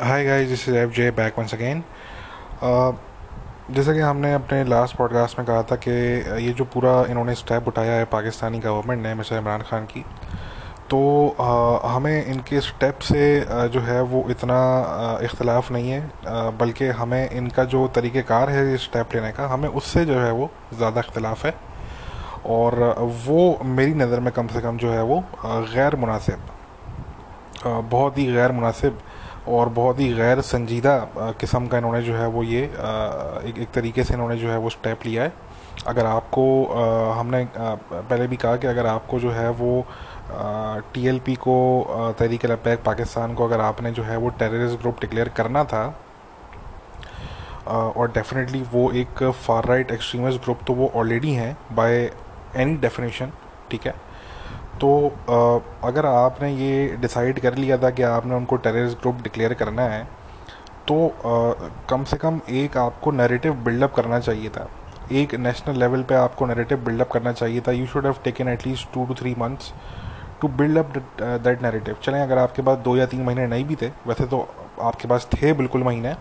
Hi guys this is F J back once again जैसा कि हमने अपने लास्ट पॉडकास्ट में कहा था कि ये जो पूरा इन्होंने स्टेप उठाया है पाकिस्तानी गवर्नमेंट ने मिस्टर इमरान खान की तो uh, हमें इनके स्टेप से uh, जो है वो इतना uh, इख्तलाफ नहीं है uh, बल्कि हमें इनका जो तरीक़ेकार है ये स्टेप लेने का हमें उससे जो है वो ज़्यादा इख्तलाफ है। और वो मेरी नज़र में कम से कम जो है वो गैर मुनासिब बहुत ही गैर मुनासिब और बहुत ही गैर संजीदा किस्म का इन्होंने जो है वो ये एक एक तरीके से इन्होंने जो है वो स्टेप लिया है। अगर आपको हमने पहले भी कहा कि अगर आपको जो है वो टीएलपी को तहरीक लबैक पाकिस्तान को अगर आपने जो है वो टेररिस्ट ग्रुप डिक्लेयर करना था और डेफिनेटली वो एक फार राइट एक्सट्रीमिस्ट ग्रुप तो वो ऑलरेडी हैं बाय एनी डेफिनेशन ठीक है? तो अगर आपने ये डिसाइड कर लिया था कि आपने उनको टेररिस्ट ग्रुप डिक्लेयर करना है तो कम से कम एक आपको नैरेटिव बिल्डअप करना चाहिए था। एक नेशनल लेवल पे आपको नैरेटिव बिल्डअप करना चाहिए था। You should have taken at least two two three months to build up that narrative चलें, अगर आपके पास दो या तीन महीने नहीं भी थे, वैसे तो आपके पास थे बिल्कुल महीने।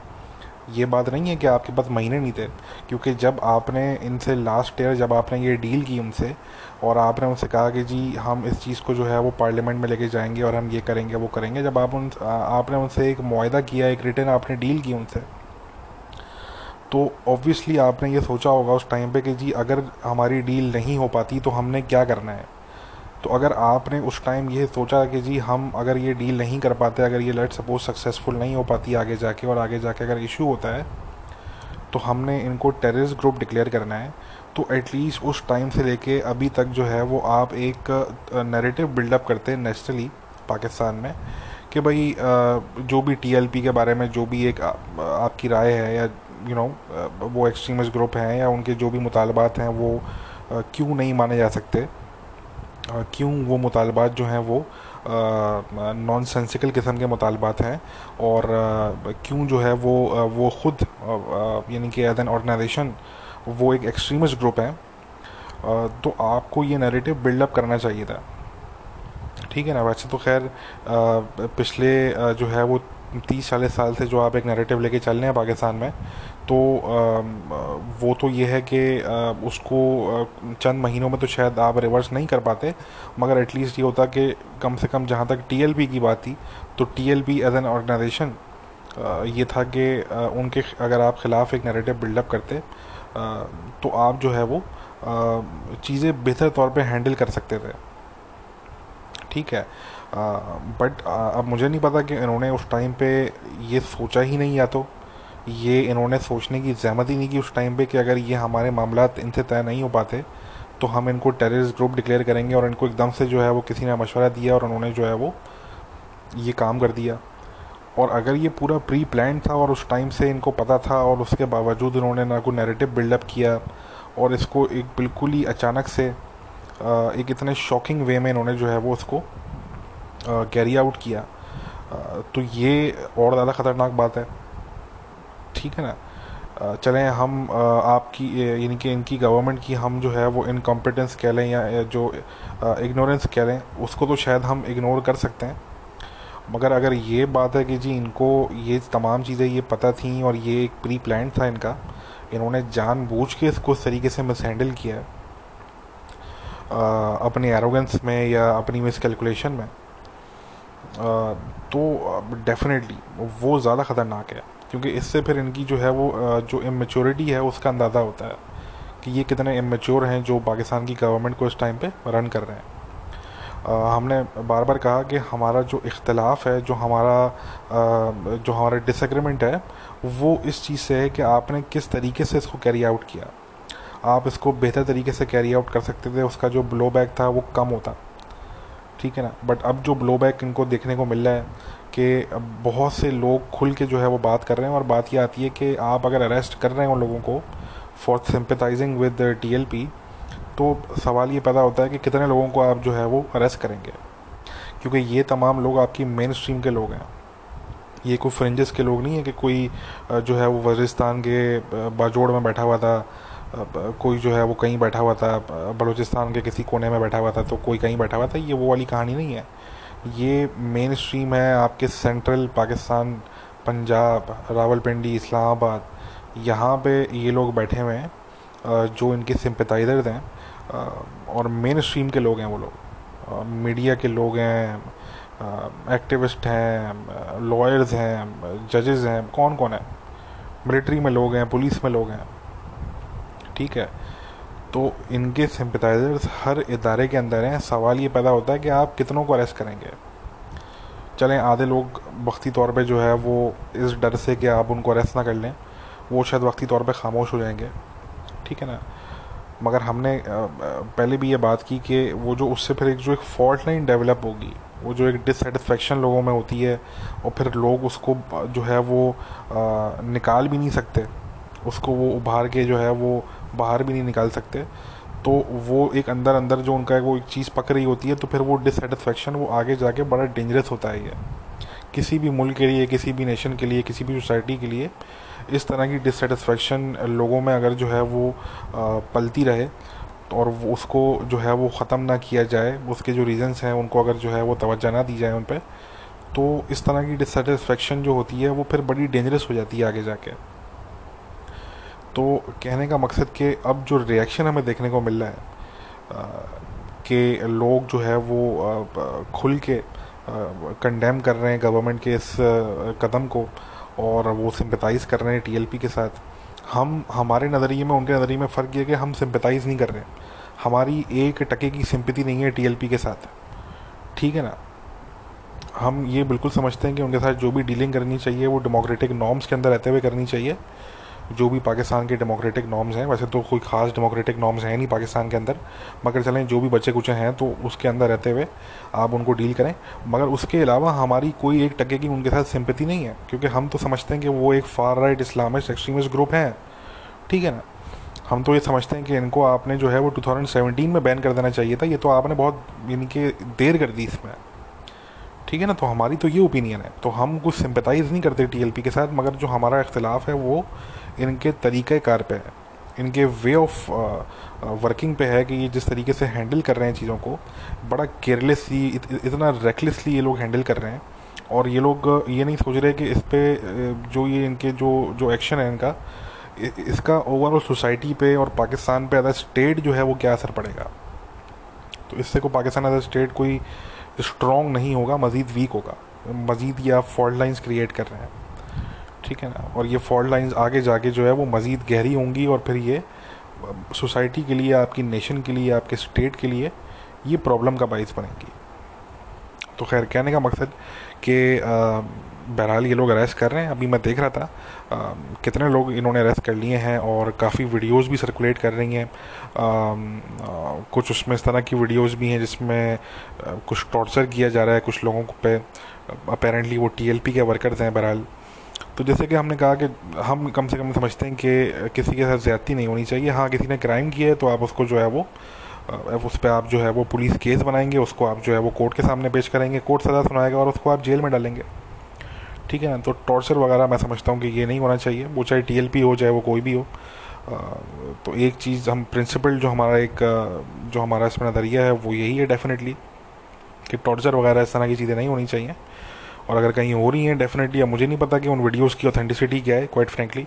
ये बात नहीं है कि आपके पास महीने नहीं थे, क्योंकि जब आपने इनसे लास्ट ईयर जब आपने ये डील की उनसे, और आपने उनसे कहा कि जी, हम इस चीज़ को जो है वो पार्लियामेंट में लेके जाएँगे और हम ये करेंगे, वो करेंगे, जब आप उन आपने उनसे एक मुआदा किया, एक रिटर्न आपने डील की उनसे तो ऑब्वियसली आपने ये सोचा होगा उस टाइम पे कि जी, अगर हमारी डील नहीं हो पाती तो हमने क्या करना है? तो अगर आपने उस टाइम ये सोचा कि जी हम अगर ये डील नहीं कर पाते, अगर ये लेट सपोज़ सक्सेसफुल नहीं हो पाती आगे जाके और आगे जाके अगर इशू होता है तो हमने इनको टेररिस्ट ग्रुप डिक्लेयर करना है। तो एटलीस्ट उस टाइम से लेके अभी तक जो है वो आप एक नैरेटिव बिल्डअप करते हैं नेशनली पाकिस्तान में कि भाई जो भी टीएलपी के बारे में जो भी एक आपकी राय है या यू नो वो एक्सट्रीमिस्ट ग्रुप हैं या उनके जो भी मुतालबात हैं वो क्यों नहीं माने जा सकते। क्यों वो मुतालबात जो हैं वो नॉन सेंसिकल किस्म के मुतालबात हैं और क्यों जो है वो वो ख़ुद यानी कि एज एन ऑर्गेनाइजेशन वो एक एक्सट्रीमिस्ट ग्रुप है। तो आपको ये नैरेटिव बिल्डअप करना चाहिए था। ठीक है ना? वैसे तो खैर पिछले जो है वो तीस चालीस साल से जो आप एक नैरेटिव लेके चल रहे हैं पाकिस्तान में तो वो तो ये है कि उसको चंद महीनों में तो शायद आप रिवर्स नहीं कर पाते, मगर एटलीस्ट ये होता कि कम से कम जहाँ तक टीएलपी की बात थी तो टीएलपी एज एन ऑर्गेनाइजेशन ये था कि उनके अगर आप ख़िलाफ़ एक नैरेटिव बिल्डअप करते तो आप जो है वो चीज़ें बेहतर तौर पे हैंडल कर सकते थे। ठीक है? बट अब मुझे नहीं पता कि इन्होंने उस टाइम पे ये सोचा ही नहीं या तो ये इन्होंने सोचने की जहमत ही नहीं की उस टाइम पे कि अगर ये हमारे मामला इनसे तय नहीं हो पाते तो हम इनको टेररिस्ट ग्रुप डिक्लेयर करेंगे और इनको एकदम से जो है वो किसी ने मशवरा दिया और उन्होंने जो है वो ये काम कर दिया। और अगर ये पूरा प्री प्लान था और उस टाइम से इनको पता था और उसके बावजूद इन्होंने ना कोई नैरेटिव बिल्डअप किया और इसको एक बिल्कुल ही अचानक से एक इतने शॉकिंग वे में इन्होंने जो है वो उसको कैरी आउट किया। तो ये और ज़्यादा ख़तरनाक बात है। ठीक है ना? चलें, हम आपकी यानी कि इनकी गवर्नमेंट की हम जो है वो इनकम्पिटेंस कह लें या जो इग्नोरेंस कह लें, उसको तो शायद हम इग्नोर कर सकते हैं। मगर अगर ये बात है कि जी इनको ये तमाम चीज़ें ये पता थी और ये एक प्री प्लान था इनका, इन्होंने जानबूझ के इसको इस तरीके से मिस हैंडल किया है अपने एरोगेंस में या अपनी मिस कैलकुलेशन में। तो डेफिनेटली वो ज़्यादा ख़तरनाक है, क्योंकि इससे फिर इनकी जो है वो जो इमेच्योरिटी है, उसका अंदाज़ा होता है कि ये कितने इमेच्योर हैं जो पाकिस्तान की गवर्नमेंट को इस टाइम पे रन कर रहे हैं। हमने बार बार कहा कि हमारा जो इख्तलाफ है, जो हमारा जो हमारा डिसग्रीमेंट है, वो इस चीज़ से है कि आपने किस तरीके से इसको कैरी आउट किया। आप इसको बेहतर तरीके से कैरी आउट कर सकते थे, उसका जो ब्लो बैक था वो कम होता। ठीक है ना? बट अब जो ब्लो बैक इनको देखने को मिल रहा है कि बहुत से लोग खुल के जो है वो बात कर रहे हैं और बात ये आती है कि आप अगर अरेस्ट कर रहे हैं उन लोगों को for sympathizing with T L P तो सवाल ये पैदा होता है कि कितने लोगों को आप जो है वो अरेस्ट करेंगे? क्योंकि ये तमाम लोग आपकी मेन स्ट्रीम के लोग हैं। ये कोई फ्रेंजेस के लोग नहीं है कि कोई जो है वो वजिस्तान के बाजोड़ में बैठा हुआ था कोई जो है वो कहीं बैठा हुआ था बलूचिस्तान के किसी कोने में बैठा हुआ था तो कोई कहीं बैठा हुआ था? ये वो वाली कहानी नहीं है। ये मेन स्ट्रीम है आपके सेंट्रल पाकिस्तान, पंजाब, रावलपिंडी, इस्लामाबाद। यहाँ पे ये लोग बैठे हुए हैं जो इनके सिंपथाइजर्स हैं और मेन स्ट्रीम के लोग हैं वो लोग। मीडिया के लोग हैं एक्टिविस्ट हैं लॉयर्स हैं जजेस हैं कौन कौन है? मिलिट्री में लोग हैं पुलिस में लोग हैं। ठीक है? तो इनके सिंपथाइजर्स हर इदारे के अंदर हैं। सवाल ये पैदा होता है कि आप कितनों को अरेस्ट करेंगे? चलें, आधे लोग वक्ती तौर पे जो है, वो इस डर से कि आप उनको अरेस्ट ना कर लें। वो शायद वक्ती तौर पे खामोश हो जाएँगे। ठीक है ना? मगर हमने पहले भी ये बात की कि वो जो उससे फिर एक जो एक फॉल्ट लाइन डेवलप होगी, वो जो एक डिससेटिस्फेक्शन लोगों में होती है, और फिर लोग उसको जो है वो निकाल भी नहीं सकते। उसको वो उभार के जो है वो बाहर भी नहीं निकाल सकते। तो वो एक अंदर अंदर जो उनका वो एक चीज़ पक रही होती है तो फिर वो डिससेटिस्फेक्शन वो आगे जाके बड़ा डेंजरस होता है ये। किसी भी मुल्क के लिए, किसी भी नेशन के लिए, किसी भी सोसाइटी के लिए इस तरह की डिससेटिस्फेक्शन लोगों में अगर जो है वो पलती रहे और उसको जो है वो ख़त्म ना किया जाए, उसके जो रीज़न्स हैं, उनको अगर जो है वो तवज्जो ना दी जाए उन पर तो इस तरह की डिससेटिस्फेक्शन जो होती है, वो फिर बड़ी डेंजरस हो जाती है आगे जाके। तो कहने का मकसद कि अब जो रिएक्शन हमें देखने को मिल रहा है कि लोग जो है वो खुल के कंडेम कर रहे हैं गवर्नमेंट के इस कदम को और वो सिंपथाइज़ कर रहे हैं टीएलपी के साथ। हम, हमारे नज़रिए में, उनके नज़रिए में फ़र्क ये कि हम सिंपथाइज़ नहीं कर रहे हमारी एक टके की सिंपति नहीं है टीएलपी के साथ। ठीक है ना? हम ये बिल्कुल समझते हैं कि उनके साथ जो भी डीलिंग करनी चाहिए, वो डेमोक्रेटिक नॉर्म्स के अंदर रहते हुए करनी चाहिए। जो भी पाकिस्तान के डेमोक्रेटिक नॉर्म्स हैं, वैसे तो कोई ख़ास डेमोक्रेटिक नॉर्म्स हैं नहीं पाकिस्तान के अंदर, मगर चलें, जो भी बच्चे कुछ हैं तो उसके अंदर रहते हुए आप उनको डील करें। मगर उसके अलावा हमारी कोई एक टके की उनके साथ सिंपति नहीं है, क्योंकि हम तो समझते हैं कि वो एक far right Islamist extremist group हैं। ठीक है ना? हम तो ये समझते हैं कि इनको आपने जो है वो 2017 में बैन कर देना चाहिए था, ये तो आपने बहुत यानी कि देर कर दी इसमें। ठीक है ना? तो हमारी तो ये ओपिनियन है। तो हम कुछ सिंपथाइज़ नहीं करते टीएलपी के साथ मगर जो हमारा इख्तलाफ है वो इनके तरीक़ाकार पे है। इनके वे ऑफ़ वर्किंग पे है कि ये जिस तरीके से हैंडल कर रहे हैं चीज़ों को बड़ा केयरलेसली इत, इतना रेकलेसली ये लोग हैंडल कर रहे हैं। और ये लोग ये नहीं सोच रहे कि इस पर जो ये इनके जो जो एक्शन है इनका इसका ओवरऑल सोसाइटी पे और पाकिस्तान पे एज स्टेट जो है वो क्या असर पड़ेगा? तो इससे को पाकिस्तान एज स्टेट कोई स्ट्रॉन्ग नहीं होगा, मज़ीद वीक होगा। मज़ीद ये आप फॉल्ट लाइन्स क्रिएट कर रहे हैं। ठीक है ना? और ये फॉल्ट लाइंस आगे जाके जो है वो मज़ीद गहरी होंगी और फिर ये सोसाइटी के लिए, आपकी नेशन के लिए, आपके स्टेट के लिए ये प्रॉब्लम का बाइस बनेंगी। तो खैर, कहने का मकसद कि बहरहाल ये लोग अरेस्ट कर रहे हैं। अभी मैं देख रहा था आ, कितने लोग इन्होंने अरेस्ट कर लिए हैं और काफ़ी वीडियोस भी सर्कुलेट कर रही हैं। कुछ उसमें इस तरह की वीडियोस भी हैं जिसमें कुछ टॉर्चर किया जा रहा है कुछ लोगों पे। अपेरेंटली वो टीएलपी के वर्कर्स हैं बहरहाल। तो जैसे कि हमने कहा कि हम कम से कम समझते हैं कि किसी के साथ ज़्यादती नहीं होनी चाहिए। हाँ किसी ने क्राइम किया है तो आप उसको जो है वो उस पर आप जो है वो पुलिस केस बनाएँगे उसको आप जो है वो कोर्ट के सामने पेश करेंगे। कोर्ट सज़ा सुनाएगा और उसको आप जेल में डालेंगे। ठीक है ना तो टॉर्चर वगैरह मैं समझता हूँ कि ये नहीं होना चाहिए। वो चाहे टीएलपी हो, चाहे वो कोई भी हो तो एक चीज़ हम प्रिंसिपल जो हमारा एक, जो हमारा इसमें नज़रिया है, वो यही है डेफिनेटली कि टॉर्चर वगैरह इस तरह की चीज़ें नहीं होनी चाहिए। और अगर कहीं हो रही हैं डेफिनेटली अब मुझे नहीं पता कि उन वीडियोस की ऑथेंटिसिटी क्या है क्वाइट फ्रेंकली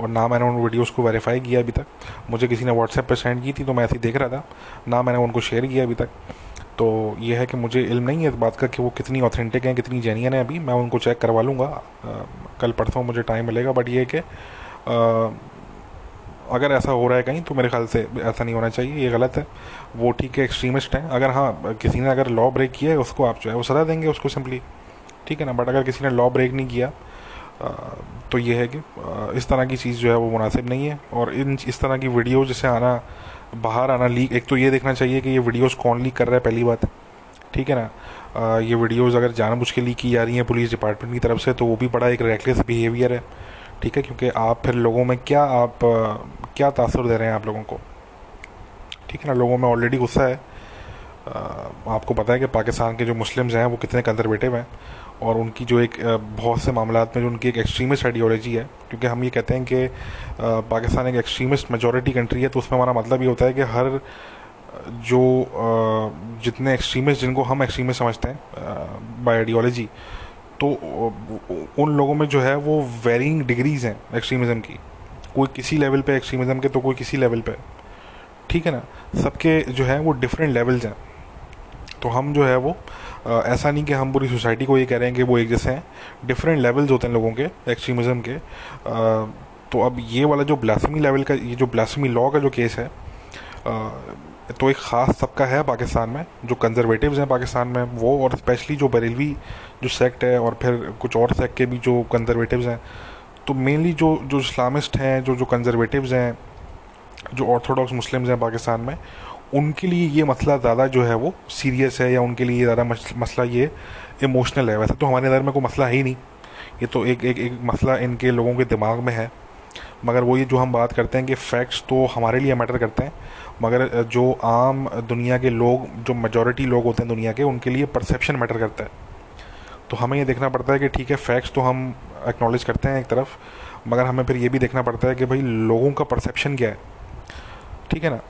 और ना मैंने उन वीडियोस को वेरीफाई किया अभी तक। मुझे किसी ने व्हाट्सएप पर सेंड की थी तो मैं ऐसे ही देख रहा था। ना मैंने उनको शेयर किया अभी तक। तो ये है कि मुझे इल्म नहीं है इस बात का कि वो कितनी ऑथेंटिक हैं, कितनी जेनियन है अभी। मैं उनको चेक करवा लूँगा। कल परसों मुझे टाइम मिलेगा बट ये है कि अगर ऐसा हो रहा है कहीं तो मेरे ख्याल से ऐसा नहीं होना चाहिए, ये गलत है। वो ठीक है एक्सट्रीमिस्ट हैं। अगर हाँ किसी ने अगर लॉ ब्रेक किया है, उसको आप जो है, वो सजा देंगे उसको सिंपली ठीक है ना? बट अगर किसी ने लॉ ब्रेक नहीं किया तो ये है कि इस तरह की चीज़ जो है वो मुनासिब नहीं है। और इन इस तरह की वीडियो जैसे आना बाहर आना लीक एक तो ये देखना चाहिए कि ये वीडियोस कौन लीक कर रहा है पहली बात। ठीक है ना? आ, ये वीडियोस अगर जानबूझ के लीक की जा रही हैं पुलिस डिपार्टमेंट की तरफ़ से तो वो भी बड़ा एक रेकलेस बिहेवियर है। ठीक है? क्योंकि आप फिर लोगों में क्या आप क्या तासर दे रहे हैं आप लोगों को? ठीक है ना? लोगों में ऑलरेडी गुस्सा है। आपको पता है कि पाकिस्तान के जो मुस्लिम्स हैं, वो कितने कंजर्वेटिव हैं और उनकी जो एक बहुत से मामला में जो उनकी एक एक्सट्रीमिस्ट आइडियोलॉजी है, क्योंकि हम ये कहते हैं कि पाकिस्तान एक एक्सट्रीमिस्ट मेजोरिटी कंट्री है तो उसमें हमारा मतलब ये होता है कि हर, जो जितने एक्सट्रीमिस्ट जिनको हम एक्सट्रीमिस्ट समझते हैं बाय आइडियोलॉजी तो उन लोगों में जो है वो वेरिंग डिग्रीज़ हैं एक्सट्रीमिज़म की। कोई किसी लेवल पे एक्सट्रीमिज़म के तो कोई किसी लेवल पे। ठीक है ना? सबके जो है वो डिफरेंट लेवल्स हैं। तो हम जो है वो आ, ऐसा नहीं कि हम पूरी सोसाइटी को ये कह रहे हैं कि वो एक जैसे हैं। डिफरेंट लेवल्स होते हैं लोगों के एक्सट्रीमिज़म के। आ, तो अब ये वाला जो ब्लासमी लेवल का ये जो ब्लासमी लॉ का जो केस है आ, तो एक ख़ास तबका है पाकिस्तान में जो कंजर्वेटिव्स हैं पाकिस्तान में वो और स्पेशली जो बरेलवी जो सेक्ट है और फिर कुछ और सेक्ट के भी जो कंजर्वेटिव्स हैं तो मेनली जो जो इस्लामिस्ट हैं जो जो कंजर्वेटिव्स हैं जो ऑर्थोडॉक्स मुस्लिम्स हैं पाकिस्तान में उनके लिए ये मसला ज़्यादा जो है वो सीरियस है या उनके लिए ज़्यादा मसला ये इमोशनल है। वैसे तो हमारे नज़र में कोई मसला है ही नहीं। ये तो एक एक एक मसला इनके लोगों के दिमाग में है। मगर वो ये जो हम बात करते हैं कि फ़ैक्ट्स तो हमारे लिए मैटर करते हैं। मगर जो आम दुनिया के लोग, जो मेजॉरिटी लोग होते हैं दुनिया के, उनके लिए परसेप्शन मैटर करता है। तो हमें ये देखना पड़ता है कि ठीक है फैक्ट्स तो हम एक्नॉलेज करते हैं एक तरफ़, मगर हमें फिर ये भी देखना पड़ता है कि भाई लोगों का परसेप्शन क्या है। ठीक है ना?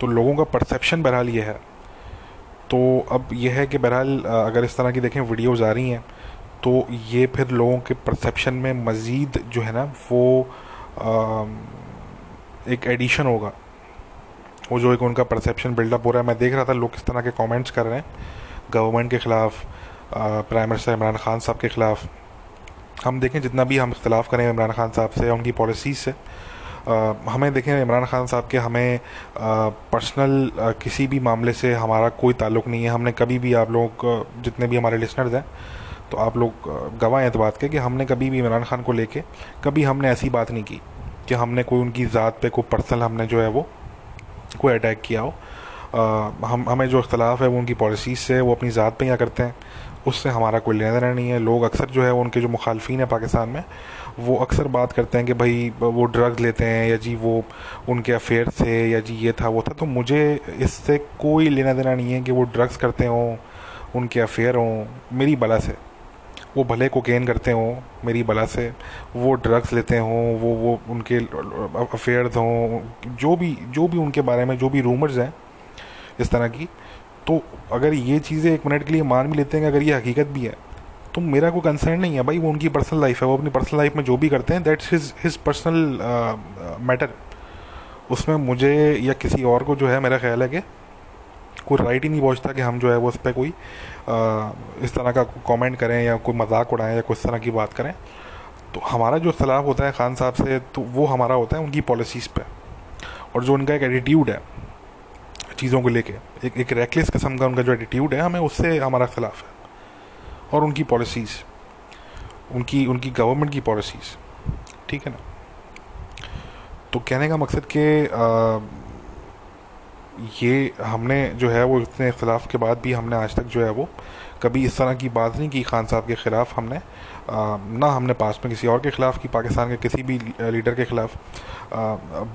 तो लोगों का परसेप्शन बहरहाल ये है। तो अब यह है कि बहरहाल अगर इस तरह की देखें वीडियोज़ आ रही हैं तो ये फिर लोगों के परसेप्शन में मज़ीद जो है ना वो आ, एक एडिशन होगा। वो जो एक उनका परसेप्शन बिल्डअप हो रहा है। मैं देख रहा था लोग किस तरह के कमेंट्स कर रहे हैं। गवर्नमेंट के ख़िलाफ़ प्राइम मिनिस्टर इमरान खान साहब के ख़िलाफ़। हम देखें जितना भी हम इख्तलाफ करें इमरान खान साहब से उनकी पॉलिसीज़ से हमें देखें इमरान खान साहब के हमें पर्सनल किसी भी मामले से हमारा कोई ताल्लुक़ नहीं है। हमने कभी भी आप लोग जितने भी हमारे लिसनर्स हैं तो आप लोग गवाह हैं इस बात के कि हमने कभी भी इमरान खान को लेके कभी हमने ऐसी बात नहीं की कि हमने कोई उनकी ज़ात पे कोई पर्सनल हमने जो है वो कोई अटैक किया हो। आ, हम हमें जो इख्तलाफ है वो उनकी पॉलिसीज़ से वो अपनी ज़ात पे या करते हैं। उससे हमारा कोई लेना देना नहीं है। लोग अक्सर जो है उनके जो मुखालफी हैं पाकिस्तान में, वो अक्सर बात करते हैं कि भाई, वो ड्रग्स लेते हैं या जी वो उनके अफेयर थे या जी ये था, वो था। तो मुझे इससे कोई लेना देना नहीं है कि वो ड्रग्स करते हों, उनके अफेयर हों। मेरी बला से, वो भले कोकेन करते हों, मेरी बला से, वो ड्रग्स लेते हों, वो वो उनके अफेयर्स हों, जो भी जो भी उनके बारे में, जो भी रूमर्स हैं, इस तरह की तो अगर ये चीज़ें एक मिनट के लिए मान भी लेते हैं अगर ये हकीकत भी है तो मेरा कोई कंसर्न नहीं है भाई वो उनकी पर्सनल लाइफ है वो अपनी पर्सनल लाइफ में जो भी करते हैं that's his his personal matter उसमें मुझे या किसी और को जो है मेरा ख्याल है कि कोई राइट ही नहीं पहुँचता कि हम जो है वो उस पर कोई आ, इस तरह का कमेंट करें या कोई मज़ाक उड़ाएँ या कुछ तरह की बात करें। तो हमारा जो इख्तलाफ होता है खान साहब से तो वो हमारा होता है उनकी पॉलिसीज़ पे। और जो उनका एक एटीट्यूड है चीज़ों को लेके। एक एक रेकलेस किस्म का उनका जो एटीट्यूड है हमें उससे हमारा खिलाफ है। और उनकी पॉलिसीज़ उनकी उनकी गवर्नमेंट की पॉलिसीज़ ठीक है ना? तो कहने का मकसद कि ये हमने जो है वो इतने इख्तलाफ के बाद भी हमने आज तक जो है वो कभी इस तरह की बात नहीं की खान साहब के ख़िलाफ़ हमने आ, ना हमने पास में किसी और के ख़िलाफ़ की पाकिस्तान के किसी भी लीडर के ख़िलाफ़।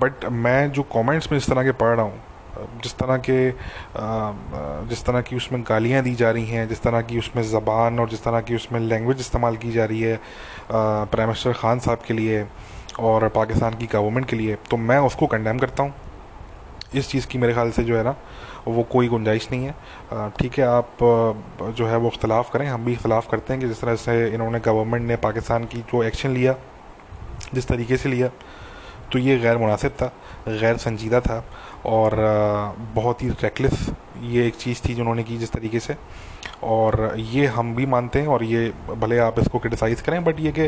बट मैं जो कमेंट्स में इस तरह के पढ़ रहा हूँ जिस तरह के जिस तरह की उसमें गालियाँ दी जा रही हैं, जिस तरह की उसमें ज़बान और जिस तरह की उसमें लैंग्वेज इस्तेमाल की जा रही है प्राइम मिनिस्टर ख़ान साहब के लिए और पाकिस्तान की गवर्नमेंट के लिए तो मैं उसको कंडेम करता हूँ। इस चीज़ की मेरे ख्याल से जो है ना, वो कोई गुंजाइश नहीं है। ठीक है, आप जो है वो अख्तलाफ़ करें, हम भी इख्तलाफ़ करते हैं कि जिस तरह से इन्होंने गवर्नमेंट ने पाकिस्तान की जो एक्शन लिया, जिस तरीके से लिया तो ये गैर मुनासिब था गैर संजीदा था और बहुत ही रेकलेस ये एक चीज़ थी जिन्होंने की जिस तरीके से। और ये हम भी मानते हैं और ये भले आप इसको क्रिटिसाइज़ करें बट ये कि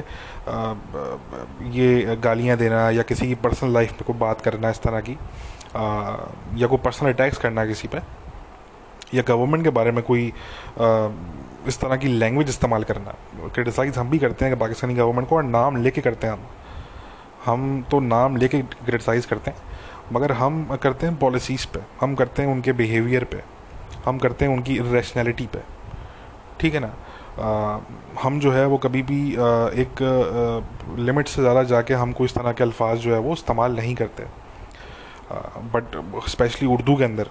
ये गालियाँ देना या किसी की पर्सनल लाइफ पे कोई बात करना इस तरह की आ, या कोई पर्सनल अटैक्स करना किसी पे या गवर्नमेंट के बारे में कोई आ, इस तरह की लैंग्वेज इस्तेमाल करना क्रिटिसाइज़ हम भी करते हैं कि पाकिस्तानी गवर्नमेंट को और नाम लेके करते हैं हम। हम तो नाम लेके क्रिटिसाइज़ करते हैं मगर हम करते हैं पॉलिसीज़ पे हम करते हैं उनके बिहेवियर पे हम करते हैं उनकी रैशनैलिटी पे। ठीक है ना? आ, हम जो है वो कभी भी आ, एक लिमिट से ज़्यादा जाके हमको इस तरह के अल्फाज जो है वो इस्तेमाल नहीं करते। बट स्पेशली उर्दू के अंदर।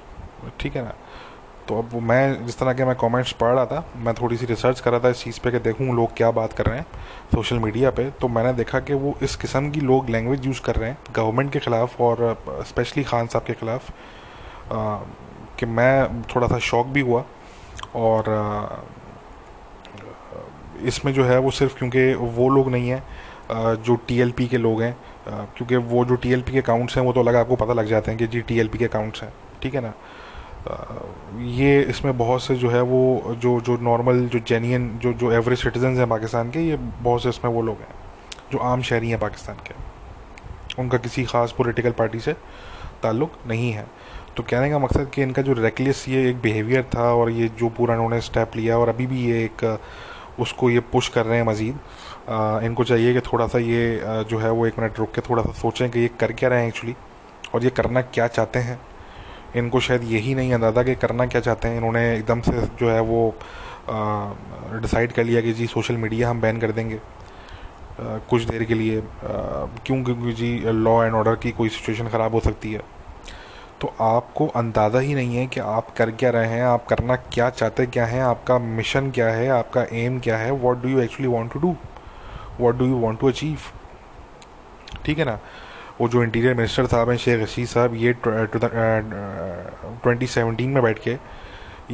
ठीक है ना? तो अब मैं जिस तरह के मैं कमेंट्स पढ़ रहा था, मैं थोड़ी सी रिसर्च कर रहा था इस चीज़ पे कि देखूँ लोग क्या बात कर रहे हैं सोशल मीडिया पे। तो मैंने देखा कि वो इस किस्म की लोग लैंग्वेज यूज़ कर रहे हैं गवर्नमेंट के ख़िलाफ़ और स्पेशली खान साहब के ख़िलाफ़। कि मैं थोड़ा सा शौक भी हुआ और इसमें जो है वो सिर्फ़ क्योंकि वो लोग नहीं हैं जो टीएलपी के लोग हैं क्योंकि वो जो टीएलपी के अकाउंट्स हैं वो तो अलग आपको पता लग जाते हैं कि जी टी के अकाउंट्स हैं, ठीक है ना? ये इसमें बहुत से जो है वो, जो जो नॉर्मल जो जेन्यन जो जो एवरेज सिटीजन हैं पाकिस्तान के, ये बहुत से इसमें वो लोग हैं, जो आम शहरी हैं पाकिस्तान के। उनका किसी ख़ास पॉलिटिकल पार्टी से ताल्लुक़ नहीं है। तो कहने का मकसद कि इनका जो रेकलेस ये एक बिहेवियर था और ये जो पूरा इन्होंने स्टेप लिया और अभी भी ये एक, उसको ये पुश कर रहे हैं मज़ीद इनको चाहिए कि थोड़ा सा ये जो है वो एक मिनट रुक के थोड़ा सा सोचें कि ये कर क्या रहे हैं एक्चुअली और ये करना क्या चाहते हैं। इनको शायद यही नहीं अंदाज़ा कि करना क्या चाहते हैं। इन्होंने एकदम से जो है वो डिसाइड कर लिया कि जी सोशल मीडिया हम बैन कर देंगे। आ, कुछ देर के लिए क्यों? क्योंकि जी लॉ एंड ऑर्डर की कोई सिचुएशन ख़राब हो सकती है। तो आपको अंदाज़ा ही नहीं है कि आप कर क्या रहे हैं आप करना क्या चाहते क्या हैं आपका मिशन क्या है आपका एम क्या है what do you actually want to do what do you want to achieve ठीक है ना? वो जो इंटीरियर मिनिस्टर साहब हैं शेख रशीद साहब ये ट्वेंटी सेवनटीन में बैठ के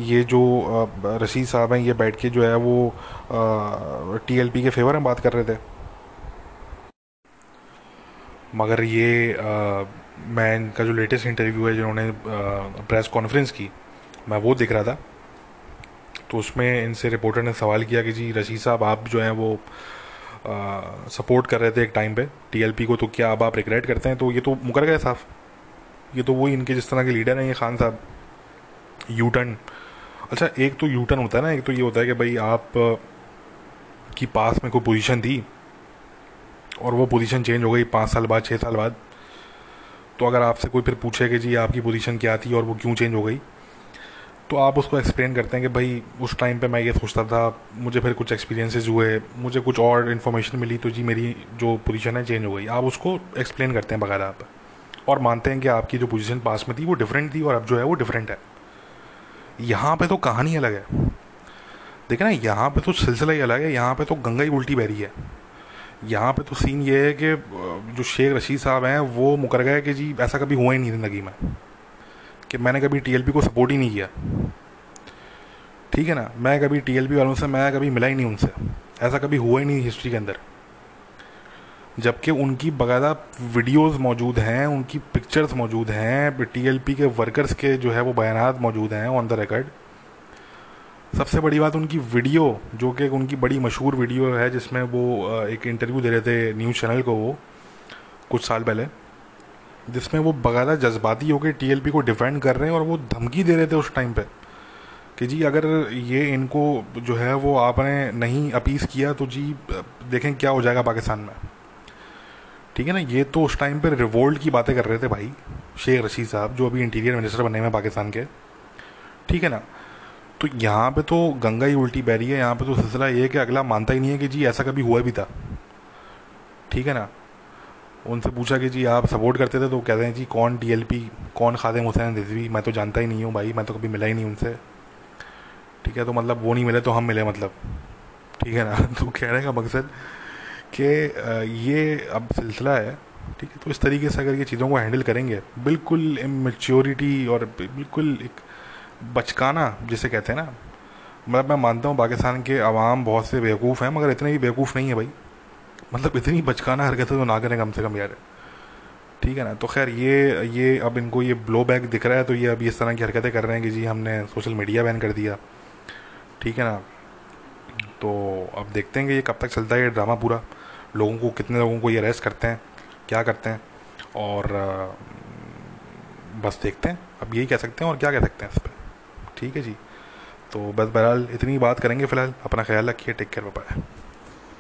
ये जो रशीद साहब हैं ये बैठ के जो है वो टीएलपी के फेवर में बात कर रहे थे। मगर ये आ, मैं इनका जो लेटेस्ट इंटरव्यू है जिन्होंने प्रेस कॉन्फ्रेंस की मैं वो देख रहा था। तो उसमें इनसे रिपोर्टर ने सवाल किया कि जी रशीद साहब आप जो हैं वो सपोर्ट कर रहे थे एक टाइम पे टीएलपी को तो क्या अब आप रिग्रेट करते हैं? तो ये तो मुकर गए साफ़। ये तो वही इनके जिस तरह के लीडर हैं, ये खान साहब। यू टर्न अच्छा एक तो यू टर्न होता है ना, एक तो ये होता है कि भाई आप की पास में कोई पोजीशन थी, और वो पोजीशन चेंज हो गई पाँच साल बाद छः साल बाद तो अगर आपसे कोई फिर पूछे कि जी आपकी पोजीशन क्या थी और वो क्यों चेंज हो गई? तो आप उसको एक्सप्लेन करते हैं कि भाई, उस टाइम पे मैं ये सोचता था, मुझे फिर कुछ एक्सपीरियंसेस हुए, मुझे कुछ और इन्फॉर्मेशन मिली तो जी मेरी जो पोजीशन है चेंज हो गई। आप उसको एक्सप्लेन करते हैं बकायदा आप। और मानते हैं कि आपकी जो पोजीशन पास में थी, वो डिफरेंट थी और अब जो है वो डिफरेंट है। यहाँ पे तो कहानी अलग है। देखे ना, यहाँ पे तो सिलसिला ही अलग है, यहाँ पे तो गंगा ही उल्टी बह रही है। यहाँ पे तो सीन ये है कि जो शेख रशीद साहब हैं, वो मुकर गए कि जी, ऐसा कभी हुआ ही नहीं ज़िंदगी में। कि मैंने कभी टीएलपी को सपोर्ट ही नहीं किया। ठीक है ना? मैं कभी टीएलपी वालों से, मैं कभी मिला ही नहीं उनसे। ऐसा कभी हुआ ही नहीं हिस्ट्री के अंदर। जबकि उनकी बाकायदा वीडियोस मौजूद हैं, उनकी पिक्चर्स मौजूद हैं टीएलपी के वर्कर्स के जो है वो बयान मौजूद हैं ऑन द रिकॉर्ड सबसे बड़ी बात उनकी वीडियो जो कि उनकी बड़ी मशहूर वीडियो है, जिसमें वो एक इंटरव्यू दे रहे थे न्यूज़ चैनल को वो, कुछ साल पहले। जिसमें वो बगादा जज्बाती होकर टीएलपी को डिफेंड कर रहे हैं और वो धमकी दे रहे थे उस टाइम पे कि जी, अगर ये इनको जो है वो आपने नहीं अपीस किया तो जी, देखें क्या हो जाएगा पाकिस्तान में। ठीक है ना? ये तो उस टाइम पे रिवोल्ट की बातें कर रहे थे भाई, शेख रशीद साहब, जो अभी इंटीरियर मिनिस्टर बने हुए पाकिस्तान के। ठीक है ना? तो यहाँ पे तो गंगा ही उल्टी बह रही है, यहाँ पे तो सिलसिला ये है कि अगला मानता ही नहीं है कि जी, ऐसा कभी हुआ भी था। ठीक है ना? उनसे पूछा कि जी, आप सपोर्ट करते थे तो कहते हैं, जी, कौन टीएलपी कौन खादिम हुसैन रिजवी? मैं तो जानता ही नहीं हूँ भाई, मैं तो कभी मिला ही नहीं उनसे। ठीक है तो मतलब वो नहीं मिले तो हम मिले मतलब। ठीक है ना? तो कहने का मकसद कि ये अब सिलसिला है, ठीक है? तो इस तरीके से अगर ये चीज़ों को हैंडल करेंगे, बिल्कुल इमेच्योरिटी और बिल्कुल एक बचकाना, जिसे कहते हैं ना मतलब मैं मानता हूँ, पाकिस्तान के आवाम बहुत से बेवकूफ़ हैं, मगर इतने भी बेवकूफ़ नहीं है भाई। मतलब इतनी बचकाना हरकतें तो ना करें कम से कम यार। ठीक है ना? तो खैर ये ये अब इनको ये ब्लो बैक दिख रहा है तो ये अभी इस तरह की हरकतें कर रहे हैं कि जी हमने सोशल मीडिया बैन कर दिया। ठीक है ना? तो अब देखते हैं कि ये कब तक चलता है ये ड्रामा पूरा। लोगों को, कितने लोगों को ये अरेस्ट करते हैं, क्या करते हैं? और बस देखते हैं। अब यही कह सकते हैं और क्या कह सकते हैं इस पर ठीक है जी? तो बस बहरहाल इतनी बात करेंगे फ़िलहाल। अपना ख्याल रखिए। टेक केयर पाए